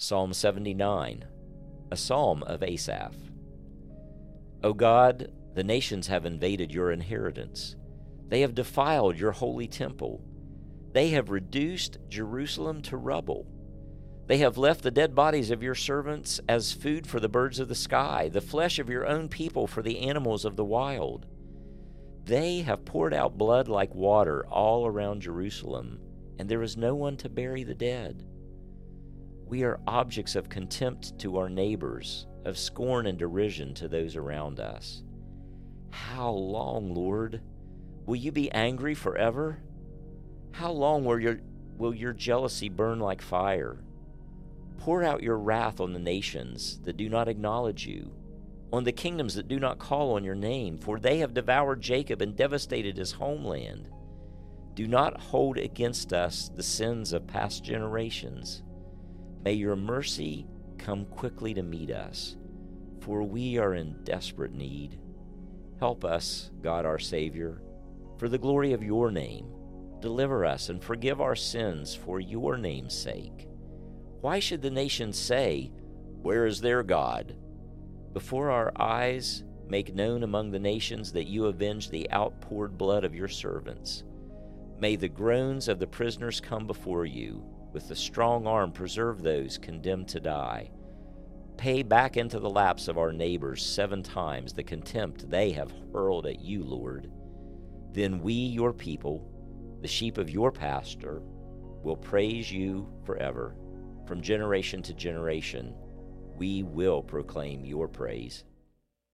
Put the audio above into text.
Psalm 79, a psalm of Asaph. O God, the nations have invaded your inheritance. They have defiled your holy temple. They have reduced Jerusalem to rubble. They have left the dead bodies of your servants as food for the birds of the sky, the flesh of your own people for the animals of the wild. They have poured out blood like water all around Jerusalem, and there is no one to bury the dead. We are objects of contempt to our neighbors, of scorn and derision to those around us. How long, Lord? Will you be angry forever? How long will your, will your jealousy burn like fire? Pour out your wrath on the nations that do not acknowledge you, on the kingdoms that do not call on your name, for they have devoured Jacob and devastated his homeland. Do not hold against us the sins of past generations May your mercy come quickly to meet us, for we are in desperate need. Help us, God our Savior, for the glory of your name. Deliver us and forgive our sins for your name's sake. Why should the nations say, Where is their God? Before our eyes, make known among the nations that you avenge the outpoured blood of your servants. May the groans of the prisoners come before you with the strong arm preserve those condemned to die. Pay back into the laps of our neighbors seven times the contempt they have hurled at you, Lord. Then we, your people, the sheep of your pasture, will praise you forever. From generation to generation, we will proclaim your praise.